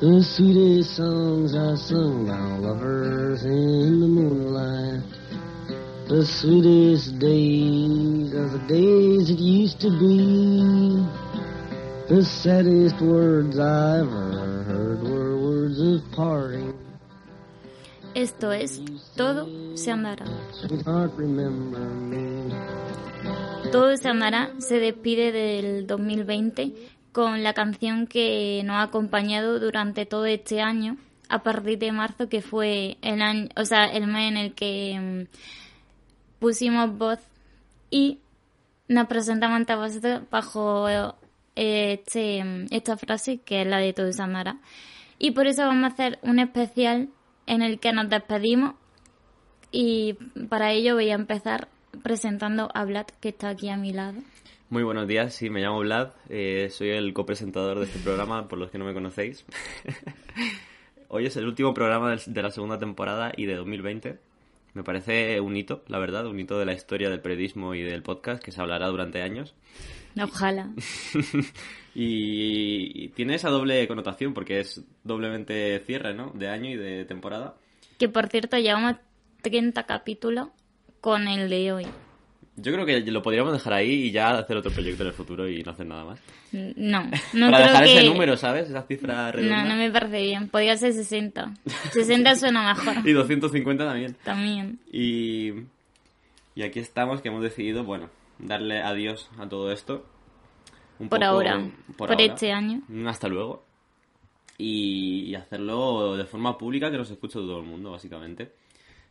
The sweetest songs are sung by lovers in the moonlight. The sweetest days are the days that used to be. The saddest words I ever heard were words of parting. Esto es Todo se andará. Sweetheart, remember me. Todo se andará se despide del 2020 con la canción que nos ha acompañado durante todo este año a partir de marzo que fue el año, o sea, el mes en el que mm, pusimos voz y nos presentamos ante vosotros bajo eh, este, mm, esta frase que es la de todo se andará y por eso vamos a hacer un especial en el que nos despedimos y para ello voy a empezar presentando a Vlad que está aquí a mi lado. Muy buenos días, sí, me llamo Vlad, eh, soy el copresentador de este programa, por los que no me conocéis. Hoy es el último programa de la segunda temporada y de 2020. Me parece un hito, la verdad, un hito de la historia del periodismo y del podcast que se hablará durante años. Ojalá. y tiene esa doble connotación porque es doblemente cierre, ¿no? De año y de temporada. Que por cierto, llevamos 30 capítulos con el de hoy. Yo creo que lo podríamos dejar ahí y ya hacer otro proyecto en el futuro y no hacer nada más. No, no Para creo dejar que... ese número, ¿sabes? Esa cifra redonda. No, no me parece bien. Podría ser 60. 60 suena mejor. Y 250 también. También. Y, y aquí estamos que hemos decidido, bueno, darle adiós a todo esto. Un Por poco- ahora. Por, ahora. este año. Hasta luego. Y, y hacerlo de forma pública que nos escuche todo el mundo, básicamente.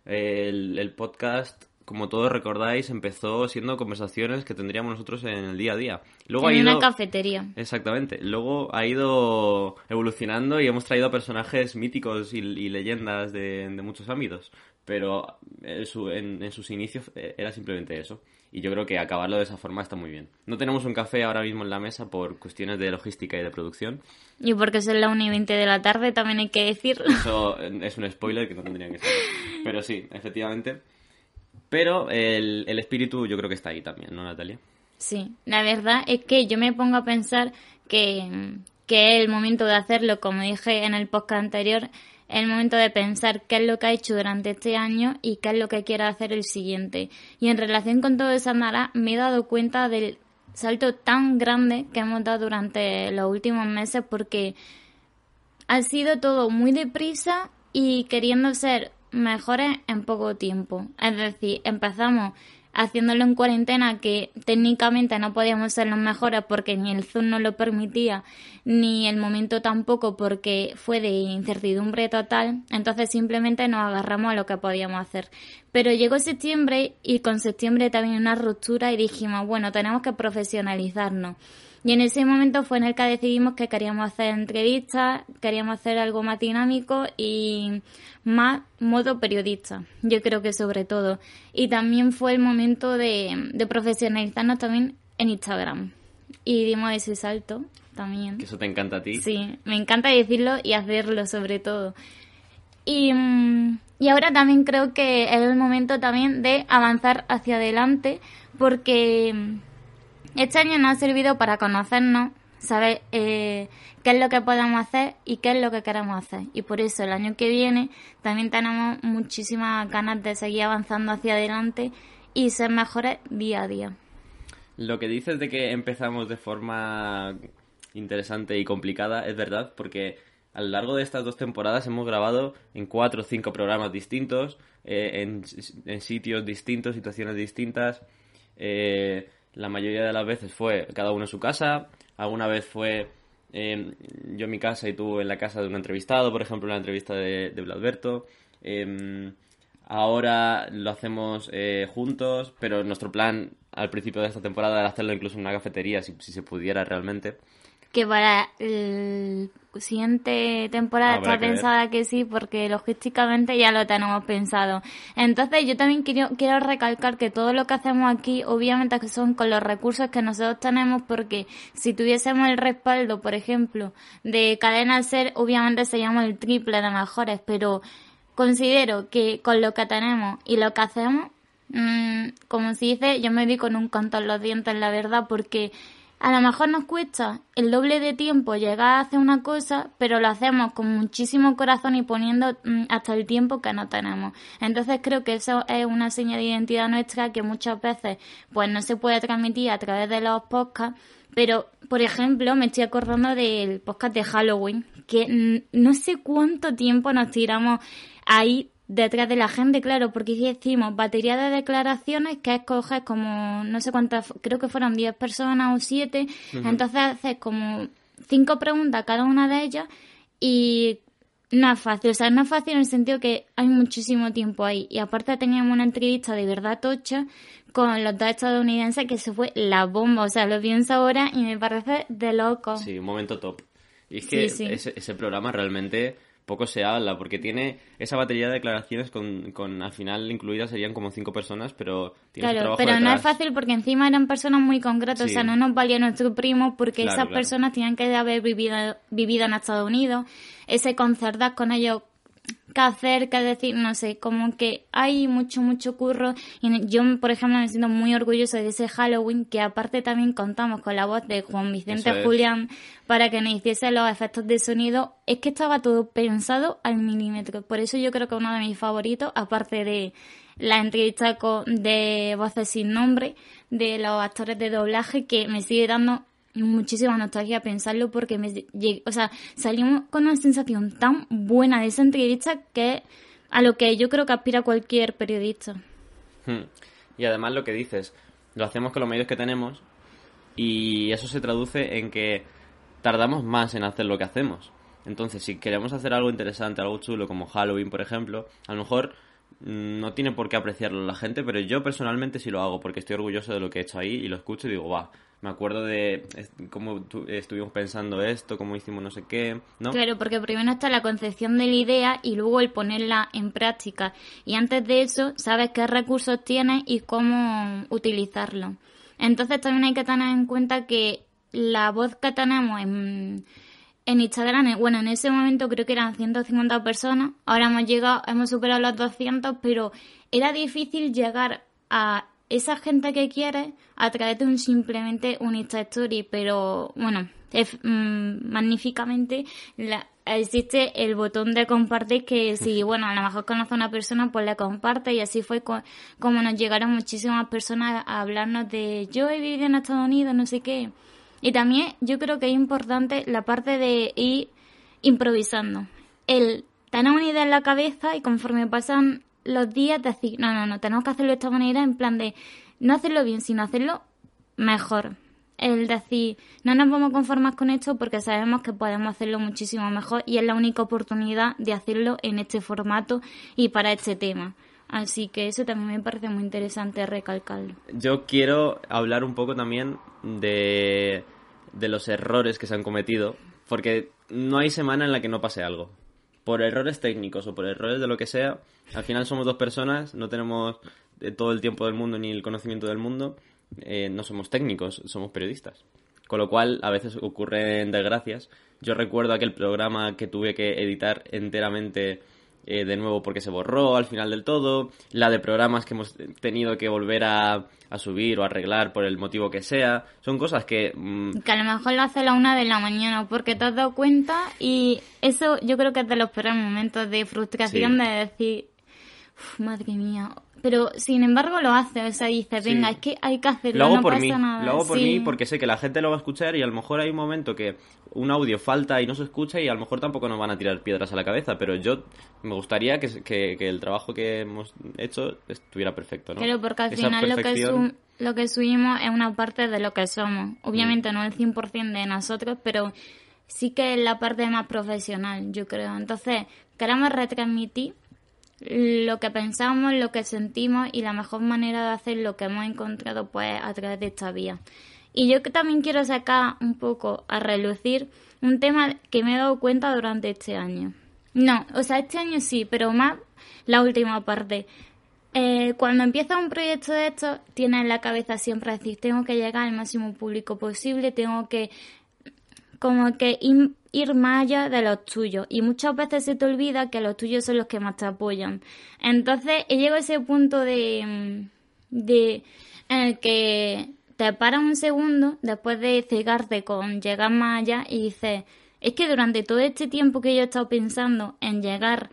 El, el podcast, como todos recordáis, empezó siendo conversaciones que tendríamos nosotros en el día a día. Luego ha en ido... una cafetería. Exactamente. Luego ha ido evolucionando y hemos traído personajes míticos y, y leyendas de, de muchos ámbitos. Pero en, su- en- en sus inicios eh, era simplemente eso. Y yo creo que acabarlo de esa forma está muy bien. No tenemos un café ahora mismo en la mesa por cuestiones de logística y de producción. Y porque son las 1 y 20 de la tarde, también hay que decirlo. Eso eh, es un spoiler que no tendría que ser. Pero sí, efectivamente. Pero el, el espíritu yo creo que está ahí también, ¿no, Natalia? Sí, la verdad es que yo me pongo a pensar que, que es el momento de hacerlo, como dije en el podcast anterior, es el momento de pensar qué es lo que ha hecho durante este año y qué es lo que quiere hacer el siguiente. Y en relación con todo eso, Mara, me he dado cuenta del salto tan grande que hemos dado durante los últimos meses porque ha sido todo muy deprisa y queriendo ser mejores en poco tiempo. Es decir, empezamos haciéndolo en cuarentena que técnicamente no podíamos ser los mejores porque ni el Zoom nos lo permitía, ni el momento tampoco porque fue de incertidumbre total, entonces simplemente nos agarramos a lo que podíamos hacer. Pero llegó septiembre y con septiembre también una ruptura y dijimos, bueno, tenemos que profesionalizarnos. Y en ese momento fue en el que decidimos que queríamos hacer entrevistas, queríamos hacer algo más dinámico y más modo periodista, yo creo que sobre todo. Y también fue el momento de, de profesionalizarnos también en Instagram. Y dimos ese salto también. Que eso te encanta a ti. Sí, me encanta decirlo y hacerlo sobre todo. Y, mm, y ahora también creo que es el momento también de avanzar hacia adelante porque mm, este año nos ha servido para conocernos, saber eh, qué es lo que podemos hacer y qué es lo que queremos hacer. Y por eso el año que viene también tenemos muchísimas ganas de seguir avanzando hacia adelante y ser mejores día a día. Lo que dices de que empezamos de forma interesante y complicada es verdad, porque a lo largo de estas dos temporadas hemos grabado en cuatro o cinco programas distintos, eh, en, en sitios distintos, situaciones distintas. Eh, la mayoría de las veces fue cada uno en su casa, alguna vez fue eh, yo en mi casa y tú en la casa de un entrevistado, por ejemplo, en la entrevista de, de Bladberto. Eh, ahora lo hacemos eh, juntos, pero nuestro plan al principio de esta temporada era hacerlo incluso en una cafetería, si, si se pudiera realmente. Que para el siguiente temporada Habrá está que ver. pensada que sí, porque logísticamente ya lo tenemos pensado. Entonces yo también quiero, quiero recalcar que todo lo que hacemos aquí, obviamente que son con los recursos que nosotros tenemos, porque si tuviésemos el respaldo, por ejemplo, de Cadena Ser, obviamente seríamos el triple de mejores, pero considero que con lo que tenemos y lo que hacemos, mm, como se dice, yo me di con un canto en los dientes, la verdad, porque a lo mejor nos cuesta el doble de tiempo llegar a hacer una cosa, pero lo hacemos con muchísimo corazón y poniendo mm, hasta el tiempo que no tenemos. Entonces creo que eso es una señal de identidad nuestra que muchas veces pues no se puede transmitir a través de los podcasts, pero por ejemplo me estoy acordando del podcast de Halloween, que no sé cuánto tiempo nos tiramos ahí detrás de la gente, claro, porque decimos batería de declaraciones que escoges como, no sé cuántas, creo que fueron 10 personas o 7, entonces haces como cinco preguntas a cada una de ellas y no es fácil, o sea, no es fácil en el sentido que hay muchísimo tiempo ahí y aparte teníamos una entrevista de verdad tocha con los dos estadounidenses que se fue la bomba, o sea, lo pienso ahora y me parece de loco. Sí, un momento top. Y es que ese programa realmente poco se habla, porque tiene esa batería de declaraciones con, con al final incluidas serían como cinco personas, pero tiene Claro, pero no es fácil porque encima eran personas muy concretas, o sea, no nos valía nuestro primo porque esas personas tenían que haber vivido, vivido en Estados Unidos, ese concertar con ellos qué hacer, qué decir, no sé, como que hay mucho, mucho curro. Y yo, por ejemplo, me siento muy orgulloso de ese Halloween, que aparte también contamos con la voz de Juan Vicente Julián para que nos hiciese los efectos de sonido. Es que estaba todo pensado al milímetro. Por eso yo creo que uno de mis favoritos, aparte de la entrevista con, de Voces sin Nombre, de los actores de doblaje, que me sigue dando muchísima nostalgia pensarlo porque me o sea, salimos con una sensación tan buena de esa entrevista que a lo que yo creo que aspira cualquier periodista. Hmm. Y además lo que dices, lo hacemos con los medios que tenemos y eso se traduce en que tardamos más en hacer lo que hacemos. Entonces, si queremos hacer algo interesante, algo chulo como Halloween, por ejemplo, a lo mejor mm, no tiene por qué apreciarlo la gente, pero yo personalmente sí lo hago porque estoy orgulloso de lo que he hecho ahí y lo escucho y digo, va, me acuerdo de cómo estuvimos pensando esto, cómo hicimos no sé qué, ¿no? Claro, porque primero está la concepción de la idea y luego el ponerla en práctica. Y antes de eso, sabes qué recursos tienes y cómo utilizarlo. Entonces también hay que tener en cuenta que la voz que tenemos en, en Instagram, bueno, en ese momento creo que eran 150 personas, ahora hemos llegado, hemos superado los 200, pero era difícil llegar a esa gente que quiere a través de un simplemente un Insta Story, pero bueno, es, mm, magníficamente existe el botón de compartir que si, bueno, a lo mejor conoce a una persona, pues le comparte y así fue como nos llegaron muchísimas personas a hablarnos de yo he vivido en Estados Unidos, no sé qué. Y también yo creo que es importante la parte de ir improvisando. El tener una idea en la cabeza y conforme pasan los días decir, no, no, no, tenemos que hacerlo de esta manera en plan de no hacerlo bien, sino hacerlo mejor. El decir, no nos vamos a conformar con esto porque sabemos que podemos hacerlo muchísimo mejor y es la única oportunidad de hacerlo en este formato y para este tema. Así que eso también me parece muy interesante recalcarlo. Yo quiero hablar un poco también de, de los errores que se han cometido, porque no hay semana en la que no pase algo por errores técnicos o por errores de lo que sea, al final somos dos personas, no tenemos eh, todo el tiempo del mundo ni el conocimiento del mundo, eh, no somos técnicos, somos periodistas. Con lo cual, a veces ocurren desgracias. Yo recuerdo aquel programa que tuve que editar enteramente eh, de nuevo porque se borró al final del todo, la de programas que hemos tenido que volver a, subir o arreglar por el motivo que sea, son cosas que... Mm, que a lo mejor lo hace a la una de la mañana porque te has dado cuenta y eso yo creo que es de los peores momentos de frustración de decir, madre mía, pero sin embargo lo hace, o sea, dice, venga, es que hay que hacerlo, lo hago no por pasa mí, nada. Lo hago por mí porque sé que la gente lo va a escuchar y a lo mejor hay un momento que un audio falta y no se escucha y a lo mejor tampoco nos van a tirar piedras a la cabeza, pero yo me gustaría que, que, el trabajo que hemos hecho estuviera perfecto, ¿no? Pero porque al final lo que, lo que subimos es una parte de lo que somos. Obviamente no el 100% de nosotros, pero sí que es la parte más profesional, yo creo. Entonces, queremos retransmitir lo que pensamos, lo que sentimos y la mejor manera de hacer lo que hemos encontrado pues a través de esta vía. Y yo que también quiero sacar un poco a relucir un tema que me he dado cuenta durante este año. No, o sea, este año sí, pero más la última parte. Eh, cuando empieza un proyecto de esto, tienes en la cabeza siempre decir, tengo que llegar al máximo público posible, tengo que como que ir más allá de los tuyos. Y muchas veces se te olvida que los tuyos son los que más te apoyan. Entonces, he llegado a ese punto de, de en el que te paras un segundo después de cegarte con llegar más allá y dices, es que durante todo este tiempo que yo he estado pensando en llegar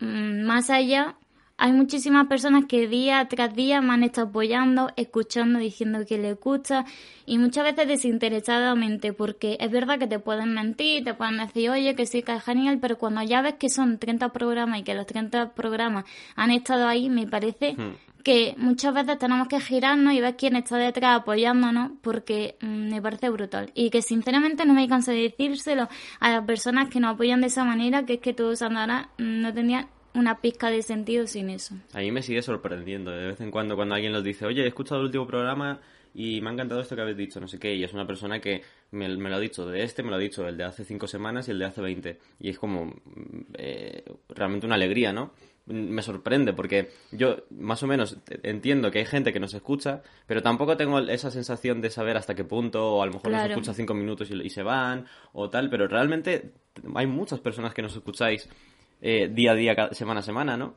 mm, más allá, hay muchísimas personas que día tras día me han estado apoyando, escuchando, diciendo que les gusta y muchas veces desinteresadamente porque es verdad que te pueden mentir, te pueden decir, oye, que sí, que es genial, pero cuando ya ves que son 30 programas y que los 30 programas han estado ahí, me parece Hmm. que muchas veces tenemos que girarnos y ver quién está detrás apoyándonos porque mm, me parece brutal y que sinceramente no me canso de decírselo a las personas que nos apoyan de esa manera que es que todo Sandara mm, no tenía una pizca de sentido sin eso. A mí me sigue sorprendiendo de vez en cuando cuando alguien nos dice, oye, he escuchado el último programa y me ha encantado esto que habéis dicho, no sé qué, y es una persona que me, me lo ha dicho de este, me lo ha dicho el de hace cinco semanas y el de hace 20. Y es como eh, realmente una alegría, ¿no? Me sorprende porque yo más o menos entiendo que hay gente que nos escucha, pero tampoco tengo esa sensación de saber hasta qué punto, o a lo mejor nos Claro. escucha cinco minutos y, y se van, o tal, pero realmente hay muchas personas que nos escucháis eh, día a día, semana a semana, ¿no?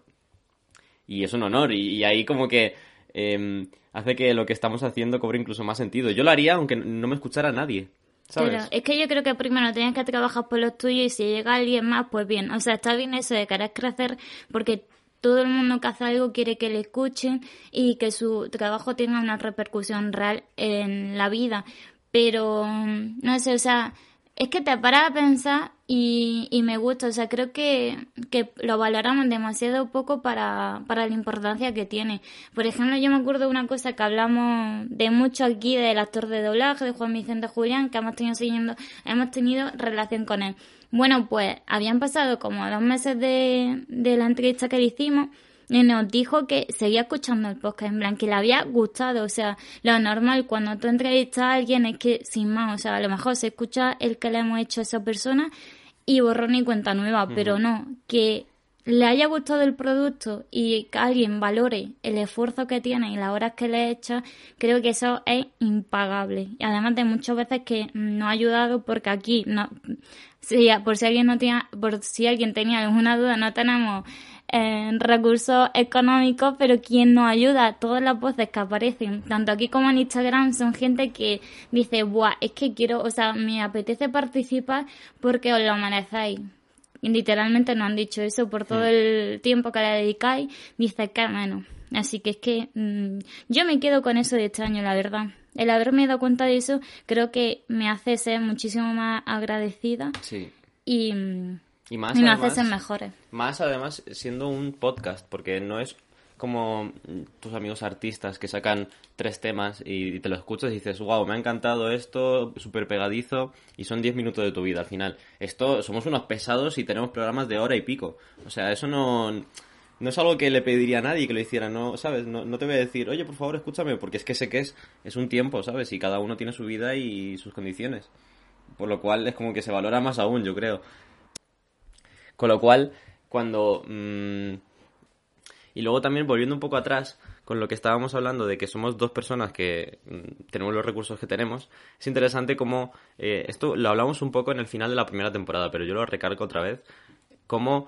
Y es un honor, y, ahí como que eh, hace que lo que estamos haciendo cobre incluso más sentido. Yo lo haría aunque no me escuchara nadie, ¿sabes? Pero es que yo creo que primero tienes que trabajar por los tuyos y si llega alguien más, pues bien. O sea, está bien eso de querer crecer porque todo el mundo que hace algo quiere que le escuchen y que su trabajo tenga una repercusión real en la vida. Pero, mm, no sé, o sea, es que te paras a pensar y, y me gusta. O sea, creo que, que lo valoramos demasiado poco para, para la importancia que tiene. Por ejemplo, yo me acuerdo de una cosa que hablamos de mucho aquí del actor de doblaje, de Juan Vicente Julián, que hemos tenido siguiendo, hemos tenido relación con él. Bueno, pues habían pasado como dos meses de, de la entrevista que le hicimos y nos dijo que seguía escuchando el podcast, en plan, que le había gustado. O sea, lo normal cuando tú entrevistas a alguien es que, sin más, o sea, a lo mejor se escucha el que le hemos hecho a esa persona y borrón y cuenta nueva, pero no, que le haya gustado el producto y que alguien valore el esfuerzo que tiene y las horas que le echa, creo que eso es impagable. Y además de muchas veces que no ha ayudado porque aquí no, si, por si alguien no tenía, por si alguien tenía alguna duda, no tenemos eh, recursos económicos, pero quien nos ayuda, todas las voces que aparecen, tanto aquí como en Instagram, son gente que dice, buah, es que quiero, o sea, me apetece participar porque os lo merecéis. Y literalmente nos han dicho eso por todo el tiempo que le dedicáis, dice que menos. Así que es que mm, yo me quedo con eso de este año, la verdad. El haberme dado cuenta de eso creo que me hace ser muchísimo más agradecida Sí. y, mm, Y más y además- mejores. Más además siendo un podcast, porque no es como tus amigos artistas que sacan tres temas y te lo escuchas y dices, wow, me ha encantado esto, súper pegadizo, y son diez minutos de tu vida al final. Esto, somos unos pesados y tenemos programas de hora y pico. O sea, eso no, no es algo que le pediría a nadie que lo hiciera, no, ¿sabes? No, no te voy a decir, oye, por favor, escúchame, porque es que sé que es, es un tiempo, ¿sabes? Y cada uno tiene su vida y sus condiciones. Por lo cual es como que se valora más aún, yo creo. Con lo cual, cuando... mm, y luego también volviendo un poco atrás con lo que estábamos hablando de que somos dos personas que mm, tenemos los recursos que tenemos, es interesante como... eh, esto lo hablamos un poco en el final de la primera temporada, pero yo lo recalco otra vez, como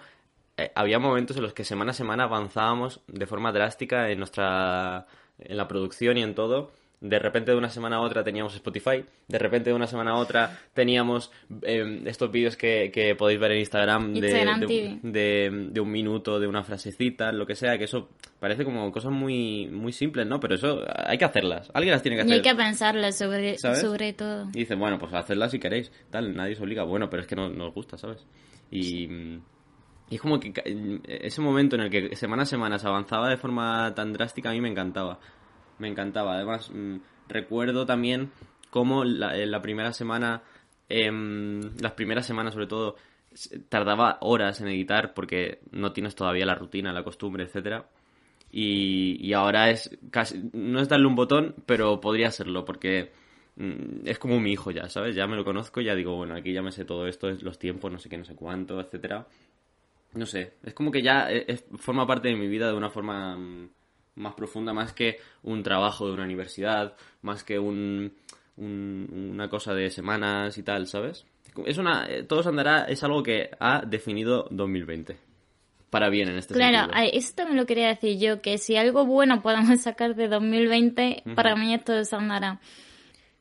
eh, había momentos en los que semana a semana avanzábamos de forma drástica en nuestra... en la producción y en todo, de repente de una semana a otra teníamos Spotify, de repente de una semana a otra teníamos eh, estos vídeos que, que podéis ver en Instagram de, Instagram de- TV. de, de un minuto, de una frasecita, lo que sea, que eso parece como cosas muy, muy simples, ¿no? Pero eso hay que hacerlas, alguien las tiene que Y hay hacer. que pensarlo sobre, ¿Sabes? sobre todo. Y dicen, bueno, pues hacedlas si queréis, tal, nadie os obliga, bueno, pero es que no nos gusta, ¿sabes? Y, y es como que ese momento en el que semana a semana se avanzaba de forma tan drástica a mí me encantaba. Me encantaba. Además, mm, recuerdo también cómo la, en la primera semana, em, las primeras semanas sobre todo, tardaba horas en editar porque no tienes todavía la rutina, la costumbre, etcétera. Y, y ahora es casi, no es darle un botón, pero podría serlo, porque mm, es como mi hijo ya, ¿sabes? Ya me lo conozco, ya digo, bueno, aquí ya me sé todo esto, es los tiempos, no sé qué, no sé cuánto, etcétera. No sé, es como que ya eh, es- forma parte de mi vida de una forma mm, más profunda, más que un trabajo de una universidad, más que un, un- una cosa de semanas y tal, ¿sabes? Es una, eh, Todos Andará es algo que ha definido 2020. para bien en este Claro, sentido. eso también lo quería decir yo, que si algo bueno podemos sacar de 2020, para mí esto se andará.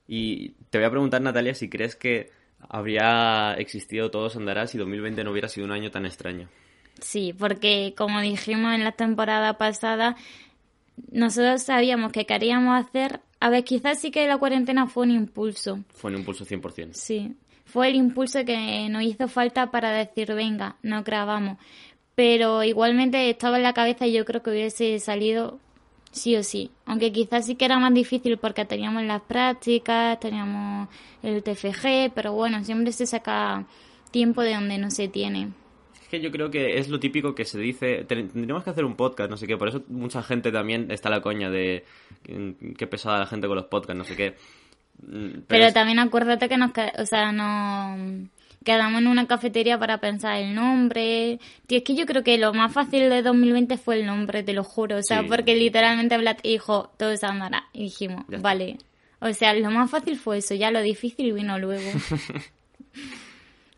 Y te voy a preguntar, Natalia, si crees que habría existido Todos Andará si 2020 no hubiera sido un año tan extraño. Sí, porque como dijimos en la temporada pasada, nosotros sabíamos que queríamos hacer... A ver, quizás sí que la cuarentena fue un impulso. Fue un impulso 100%. Sí, fue el impulso que nos hizo falta para decir, venga, no grabamos. Pero igualmente estaba en la cabeza y yo creo que hubiese salido sí o sí. Aunque quizás sí que era más difícil porque teníamos las prácticas, teníamos el TFG, pero bueno, siempre se saca tiempo de donde no se tiene. Es que yo creo que es lo típico que se dice, "Ten- tendríamos que hacer un podcast, no sé qué, por eso mucha gente también está la coña de mm, qué pesada la gente con los podcasts, no sé qué. Mm, Pero, es- también acuérdate que nos, o sea, nos quedamos en una cafetería para pensar el nombre. Tío, es que yo creo que lo más fácil de 2020 fue el nombre, te lo juro. O sea, Sí. porque literalmente Vlad dijo, todo se andará. Y dijimos, vale. O sea, lo más fácil fue eso, ya lo difícil vino luego.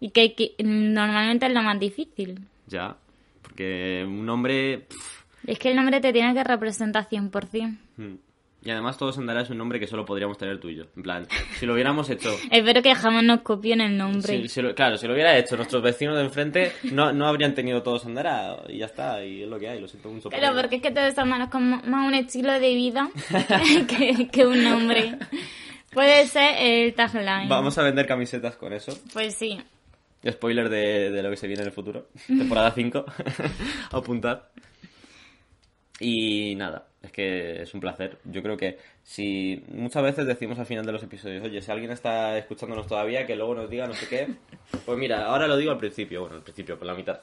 y que, que normalmente es lo más difícil. Ya, porque un nombre... pff, Es que el nombre te tiene que representar 100%. mm. Y además Todos Andará es un nombre que solo podríamos tener tú y yo. En plan, si lo hubiéramos hecho... Espero que jamás nos copien el nombre. Si, si lo- claro, si lo hubiera hecho nuestros vecinos de enfrente, no, no habrían tenido Todos Andará y ya está, y es lo que hay, lo siento mucho. Claro, ello. porque es que todo esto es como más un estilo de vida que, que un nombre. Puede ser el tagline. Vamos a vender camisetas con eso. Pues sí. Spoiler de, de lo que se viene en el futuro. Temporada 5. Apuntad. Y nada, es que es un placer. Yo creo que si muchas veces decimos al final de los episodios, oye, si alguien está escuchándonos todavía, que luego nos diga no sé qué. Pues mira, ahora lo digo al principio, bueno, al principio, por la mitad.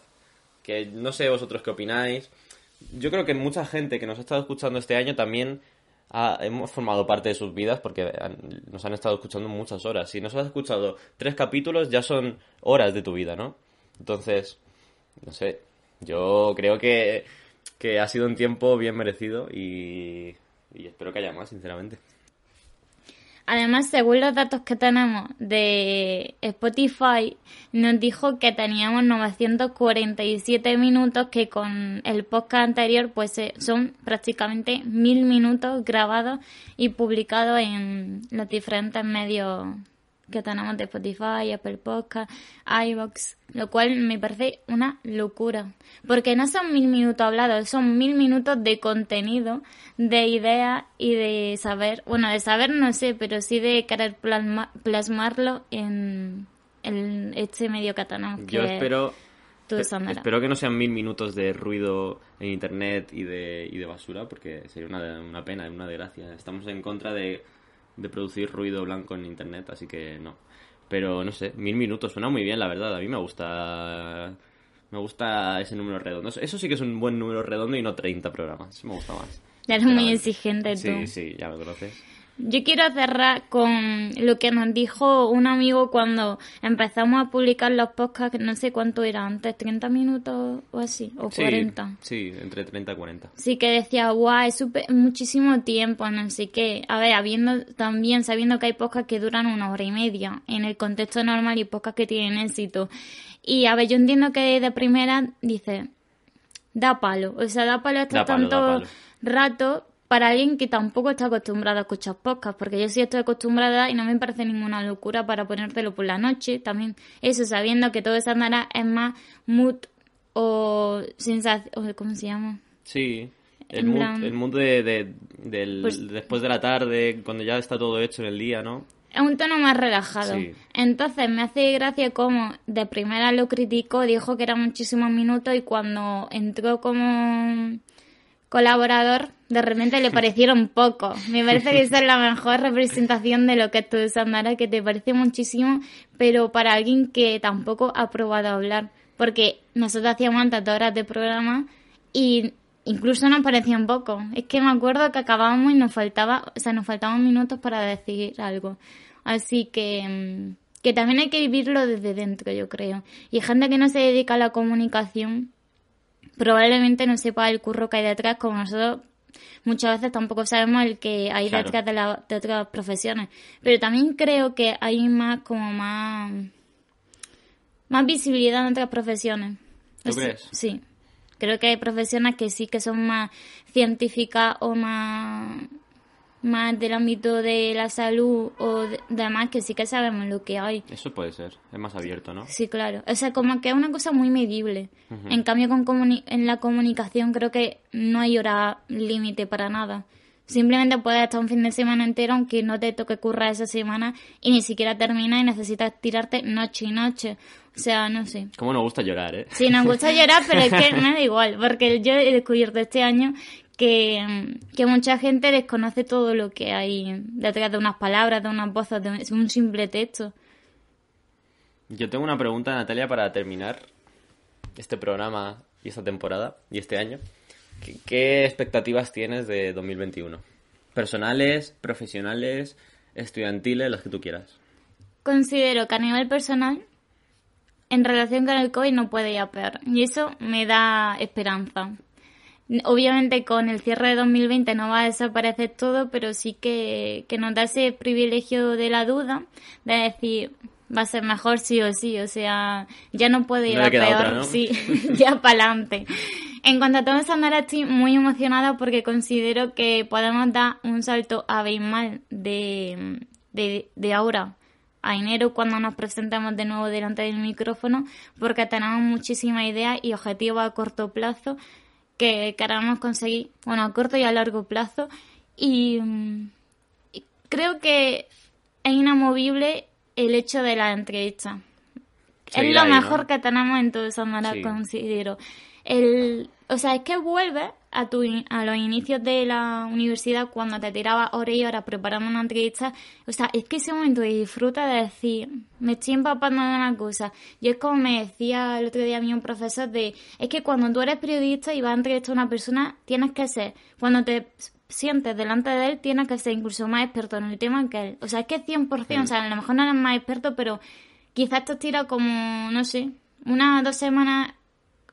Que no sé vosotros qué opináis. Yo creo que mucha gente que nos ha estado escuchando este año también ha- hemos formado parte de sus vidas porque han- nos han estado escuchando muchas horas. Si nos has escuchado tres capítulos, ya son horas de tu vida, ¿no? Entonces, no sé, yo creo que, que ha sido un tiempo bien merecido y, y espero que haya más, sinceramente. Además, según los datos que tenemos de Spotify, nos dijo que teníamos 947 minutos, que con el podcast anterior, pues eh, son prácticamente mil minutos grabados y publicados en los diferentes medios que tenemos de Spotify, Apple Podcast, iVoox, lo cual me parece una locura. Porque no son mil minutos hablados, son mil minutos de contenido, de ideas y de saber, bueno, de saber no sé, pero sí de querer plasma- plasmarlo en, en este medio que tenemos. Yo que espero, espero que no sean mil minutos de ruido en internet y de, y de basura, porque sería una, una pena, una desgracia. Estamos en contra de, de producir ruido blanco en internet, así que no. Pero no sé, mil minutos suena muy bien, la verdad. A mí me gusta. Me gusta ese número redondo. Eso sí que es un buen número redondo y no 30 programas. Eso me gusta más. Ya eres muy exigente tú. Sí, sí, ya me conoces. Yo quiero cerrar con lo que nos dijo un amigo cuando empezamos a publicar los podcasts, no sé cuánto era antes, 30 minutos o así, o Sí, 40. sí, entre 30 y 40. Sí que decía, guau, es súper- muchísimo tiempo, no sé qué. A ver, habiendo también sabiendo que hay podcasts que duran una hora y media en el contexto normal y podcasts que tienen éxito. Y a ver, yo entiendo que de primera dice, da palo. O sea, da palo estar Da palo, tanto palo. rato para alguien que tampoco está acostumbrado a escuchar podcasts, porque yo sí estoy acostumbrada y no me parece ninguna locura para ponértelo por la noche. También eso, sabiendo que todo esa andará es más mood o sensación, ¿cómo se llama? Sí, el mood, plan- el mood de, de- del, Pues- después de la tarde, cuando ya está todo hecho en el día, ¿no? Es un tono más relajado. Sí. Entonces me hace gracia como de primera lo criticó, dijo que eran muchísimos minutos y cuando entró como colaborador, de repente le parecieron pocos. Me parece que esa es la mejor representación de lo que es todo Sandara, que te parece muchísimo, pero para alguien que tampoco ha probado a hablar. Porque nosotros hacíamos dos horas de programa y incluso nos parecían pocos. Es que me acuerdo que acabábamos y nos faltaba, o sea, nos faltaban minutos para decir algo. Así que, mm, que también hay que vivirlo desde dentro, yo creo. Y gente que no se dedica a la comunicación probablemente no sepa el curro que hay detrás, como nosotros muchas veces tampoco sabemos el que hay Claro. detrás de, la- de otras profesiones. Pero también creo que hay más, como más, más visibilidad en otras profesiones. ¿Tú sea, crees? Sí. Creo que hay profesiones que sí que son más científicas o más más del ámbito de la salud o de- demás que sí que sabemos lo que hay. Eso puede ser, es más abierto, ¿no? Sí, claro. O sea, como que es una cosa muy medible. En cambio, con en la comunicación creo que no hay hora límite para nada. Simplemente puedes estar un fin de semana entero aunque no te toque currar esa semana y ni siquiera termina y necesitas tirarte noche y noche. O sea, no sé. Cómo nos gusta llorar, ¿eh? Sí, nos gusta llorar, pero es que me da igual, porque yo he descubierto este año que, que mucha gente desconoce todo lo que hay detrás de unas palabras, de unas voces, de un- simple texto. Yo tengo una pregunta, Natalia, para terminar este programa y esta temporada y este año. ¿Qué, qué expectativas tienes de 2021? Personales, profesionales, estudiantiles, las que tú quieras. Considero que a nivel personal, en relación con el COVID no puede ir a peor. Y eso me da esperanza. Obviamente con el cierre de 2020 no va a desaparecer todo, pero sí que, que nos da ese privilegio de la duda, de decir, va a ser mejor sí o sí, o sea, ya no puede ir No a peor, otra, ¿no? sí, ya para adelante. En cuanto a todo eso, ahora estoy muy emocionada porque considero que podemos dar un salto abismal de, de, de ahora a enero cuando nos presentamos de nuevo delante del micrófono porque tenemos muchísimas ideas y objetivos a corto plazo que queremos conseguir, bueno, a corto y a largo plazo y, mm, y creo que es inamovible el hecho de la entrevista. es lo ahí, ¿no? mejor que tenemos en todo Samara, Sí. considero. El, o sea, es que vuelve a, tu, a los inicios de la universidad cuando te tirabas horas y horas preparando una entrevista. O sea, es que ese momento de disfruta de decir, me estoy empapando de una cosa. Y es como me decía el otro día a mí un profesor de, es que cuando tú eres periodista y vas a entrevistar a una persona, tienes que ser, cuando te sientes delante de él, tienes que ser incluso más experto en el tema que él. O sea, es que 100%, o sea, a lo mejor no eres más experto, pero quizás te has tirado como, no sé, una o dos semanas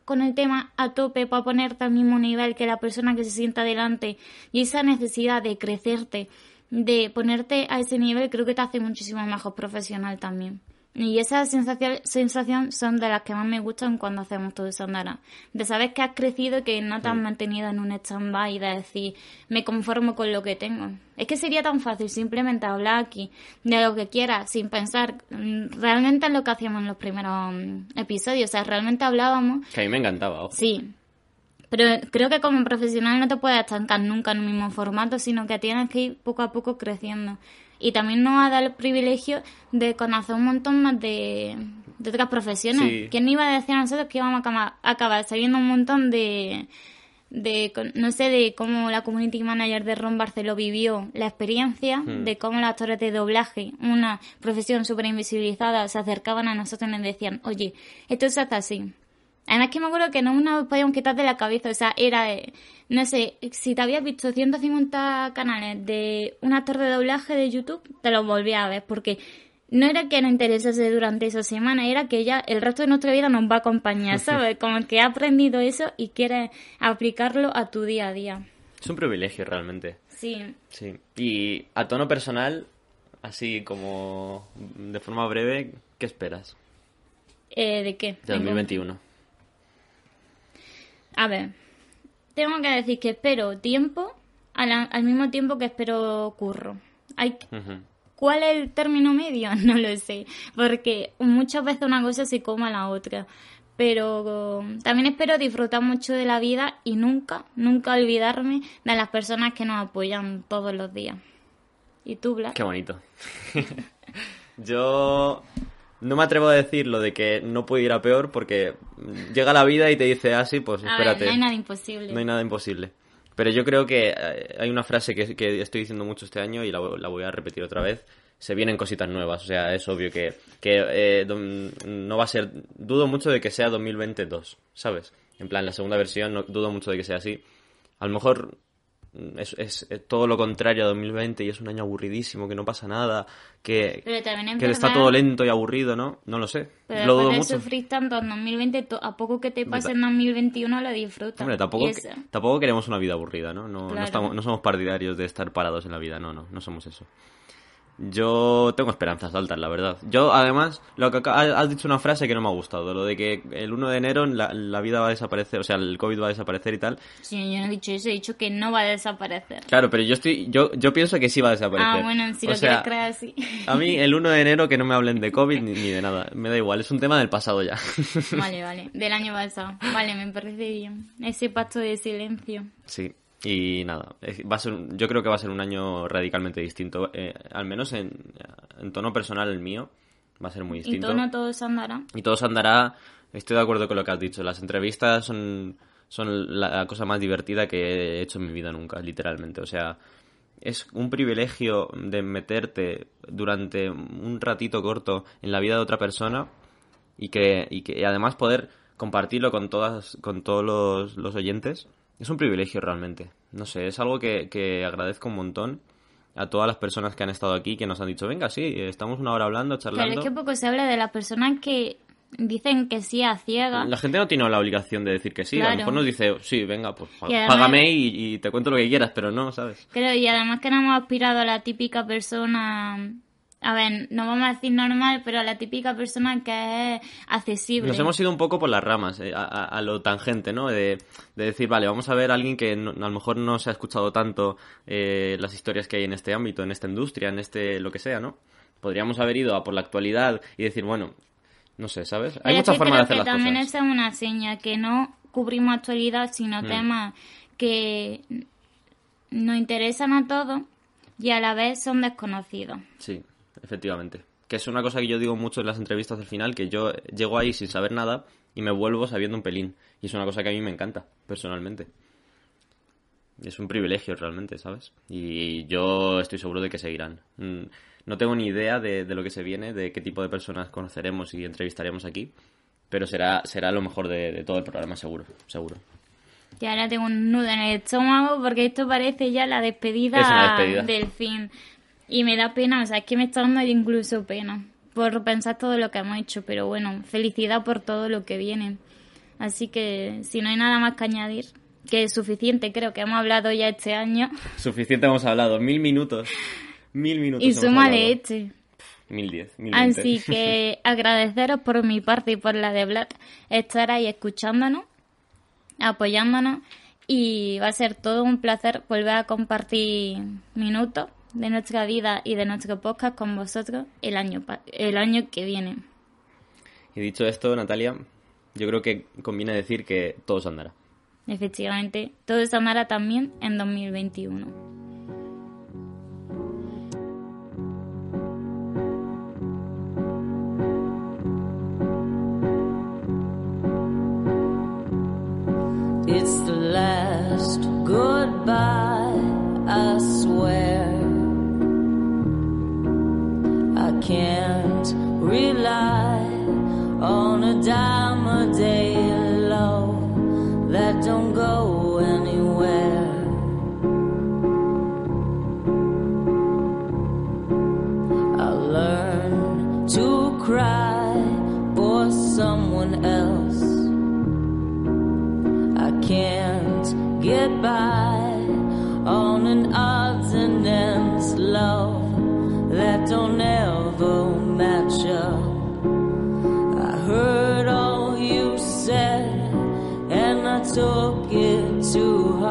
con el tema a tope para ponerte al mismo nivel que la persona que se sienta delante y esa necesidad de crecerte, de ponerte a ese nivel, creo que te hace muchísimo mejor profesional también. Y esa sensación, sensación son de las que más me gustan cuando hacemos todo eso andara. De saber que has crecido y que no te has mantenido en un stand-by y de decir, me conformo con lo que tengo. Es que sería tan fácil simplemente hablar aquí de lo que quieras sin pensar mm, realmente en lo que hacíamos en los primeros mm, episodios. O sea, realmente hablábamos Que a mí me encantaba. Sí. Pero creo que como profesional no te puedes estancar nunca en un mismo formato, sino que tienes que ir poco a poco creciendo. Y también nos ha dado el privilegio de conocer un montón más de, de otras profesiones. Sí. ¿Quién iba a decir a nosotros que íbamos a acaba- acabar sabiendo un montón de, de, no sé, de cómo la community manager de Ron Barceló vivió la experiencia, Hmm. de cómo los actores de doblaje, una profesión súper invisibilizada, se acercaban a nosotros y nos decían, oye, esto se hace así. Además que me acuerdo que no nos podíamos quitar de la cabeza, o sea, era, eh, no sé, si te habías visto 150 canales de un actor de doblaje de YouTube, te los volvías a ver, porque no era que nos interesase durante esa semana, era que ya el resto de nuestra vida nos va a acompañar, ¿sabes? Como que ha aprendido eso y quieres aplicarlo a tu día a día. Es un privilegio realmente. Sí. Sí. Y a tono personal, así como de forma breve, ¿qué esperas Eh, ¿De qué? de 2021? A ver, tengo que decir que espero tiempo al, al mismo tiempo que espero curro. Hay. ¿Cuál es el término medio? No lo sé, porque muchas veces una cosa se come a la otra. Pero también espero disfrutar mucho de la vida y nunca, nunca olvidarme de las personas que nos apoyan todos los días. ¿Y tú, Blas? Qué bonito. Yo no me atrevo a decir lo de que no puede ir a peor porque llega la vida y te dice así, pues A ver, espérate. no hay nada imposible. No hay nada imposible. Pero yo creo que eh, hay una frase que, que estoy diciendo mucho este año y la, la voy a repetir otra vez. Se vienen cositas nuevas, o sea, es obvio que, que eh, no va a ser... Dudo mucho de que sea 2022, ¿sabes? En plan, la segunda versión, no, dudo mucho de que sea así. A lo mejor es, es- es todo lo contrario a 2020 y es un año aburridísimo, que no pasa nada, que, que está todo lento y aburrido, ¿no? No lo sé. Pero lo dudo de mucho. sufrir tanto en 2020, to- a poco que te pase en 2021 lo disfrutas. Hombre, tampoco, que- tampoco queremos una vida aburrida, ¿no? No, no estamos, no somos partidarios de estar parados en la vida, no, no, no somos eso. Yo tengo esperanzas altas, la verdad. Yo, además, lo que has dicho una frase que no me ha gustado, lo de que el 1 de enero la, la vida va a desaparecer, o sea, el COVID va a desaparecer y tal. Sí, yo no he dicho eso, he dicho que no va a desaparecer. Claro, pero yo estoy, yo, yo pienso que sí va a desaparecer. Ah, bueno, si O lo sea, creer así. A mí el 1 de enero que no me hablen de COVID ni, ni de nada, me da igual, es un tema del pasado ya. Vale, vale, del año pasado. Vale, me parece bien. Ese pacto de silencio. Sí, y nada, va a ser, yo creo que va a ser un año radicalmente distinto, eh, al menos en, en tono personal el mío, va a ser muy Y distinto. todo no todo se andará. Y todo se andará, estoy de acuerdo con lo que has dicho, las entrevistas son, son la cosa más divertida que he hecho en mi vida nunca, literalmente, o sea, es un privilegio de meterte durante un ratito corto en la vida de otra persona y que, y que además poder compartirlo con todas, con todos los, los oyentes, es un privilegio realmente. No sé, es algo que, que agradezco un montón a todas las personas que han estado aquí, que nos han dicho, venga, sí, estamos una hora hablando, Pero charlando. es que poco se habla de las personas que dicen que sí a ciegas. La gente no tiene la obligación de decir que sí. A lo mejor nos dice, sí, venga, pues pa- Y además- págame y, y te cuento lo que quieras, pero no, ¿sabes? Creo, y además que no hemos aspirado a la típica persona. A ver, no vamos a decir normal, pero a la típica persona que es accesible. Nos hemos ido un poco por las ramas, eh, a, a- lo tangente, ¿no? De, de decir, vale, vamos a ver a alguien que no- a lo mejor no se ha escuchado tanto eh, las historias que hay en este ámbito, en esta industria, en este lo que sea, ¿no? Podríamos haber ido a por la actualidad y decir, bueno, no sé, ¿sabes? Hay muchas formas de hacer que las también cosas. esa es una seña, que no cubrimos actualidad, sino Mm. temas que nos interesan a todos y a la vez son desconocidos. Sí, efectivamente. Que es una cosa que yo digo mucho en las entrevistas al final, que yo llego ahí sin saber nada y me vuelvo sabiendo un pelín. Y es una cosa que a mí me encanta, personalmente. Es un privilegio realmente, ¿sabes? Y yo estoy seguro de que seguirán. Mm, No tengo ni idea de, de lo que se viene, de qué tipo de personas conoceremos y entrevistaremos aquí, pero será, será lo mejor de, de todo el programa, seguro, seguro. Y ahora tengo un nudo en el estómago porque esto parece ya la despedida, Es una despedida. del fin. Y me da pena, o sea, es que me está dando incluso pena por pensar todo lo que hemos hecho, pero bueno, felicidad por todo lo que viene. Así que si no hay nada más que añadir, que es suficiente, creo que hemos hablado ya este año. Suficiente hemos hablado, mil minutos. Mil minutos. Y súmale hablado. este. Mil diez, mil. Así que agradeceros por mi parte y por la de Vlad estar ahí escuchándonos, apoyándonos y va a ser todo un placer volver a compartir minutos de nuestra vida y de nuestro podcast con vosotros el año, pa- el año que viene. Y dicho esto, Natalia, yo creo que conviene decir que todo se andará. Efectivamente, todo se amará también en 2021. It's the last goodbye, I can't rely on a dime a day love that don't go anywhere. I learned to cry for someone else. I can't get by on an odds and ends love that don't ever match up. I heard all you said, and I took it to heart.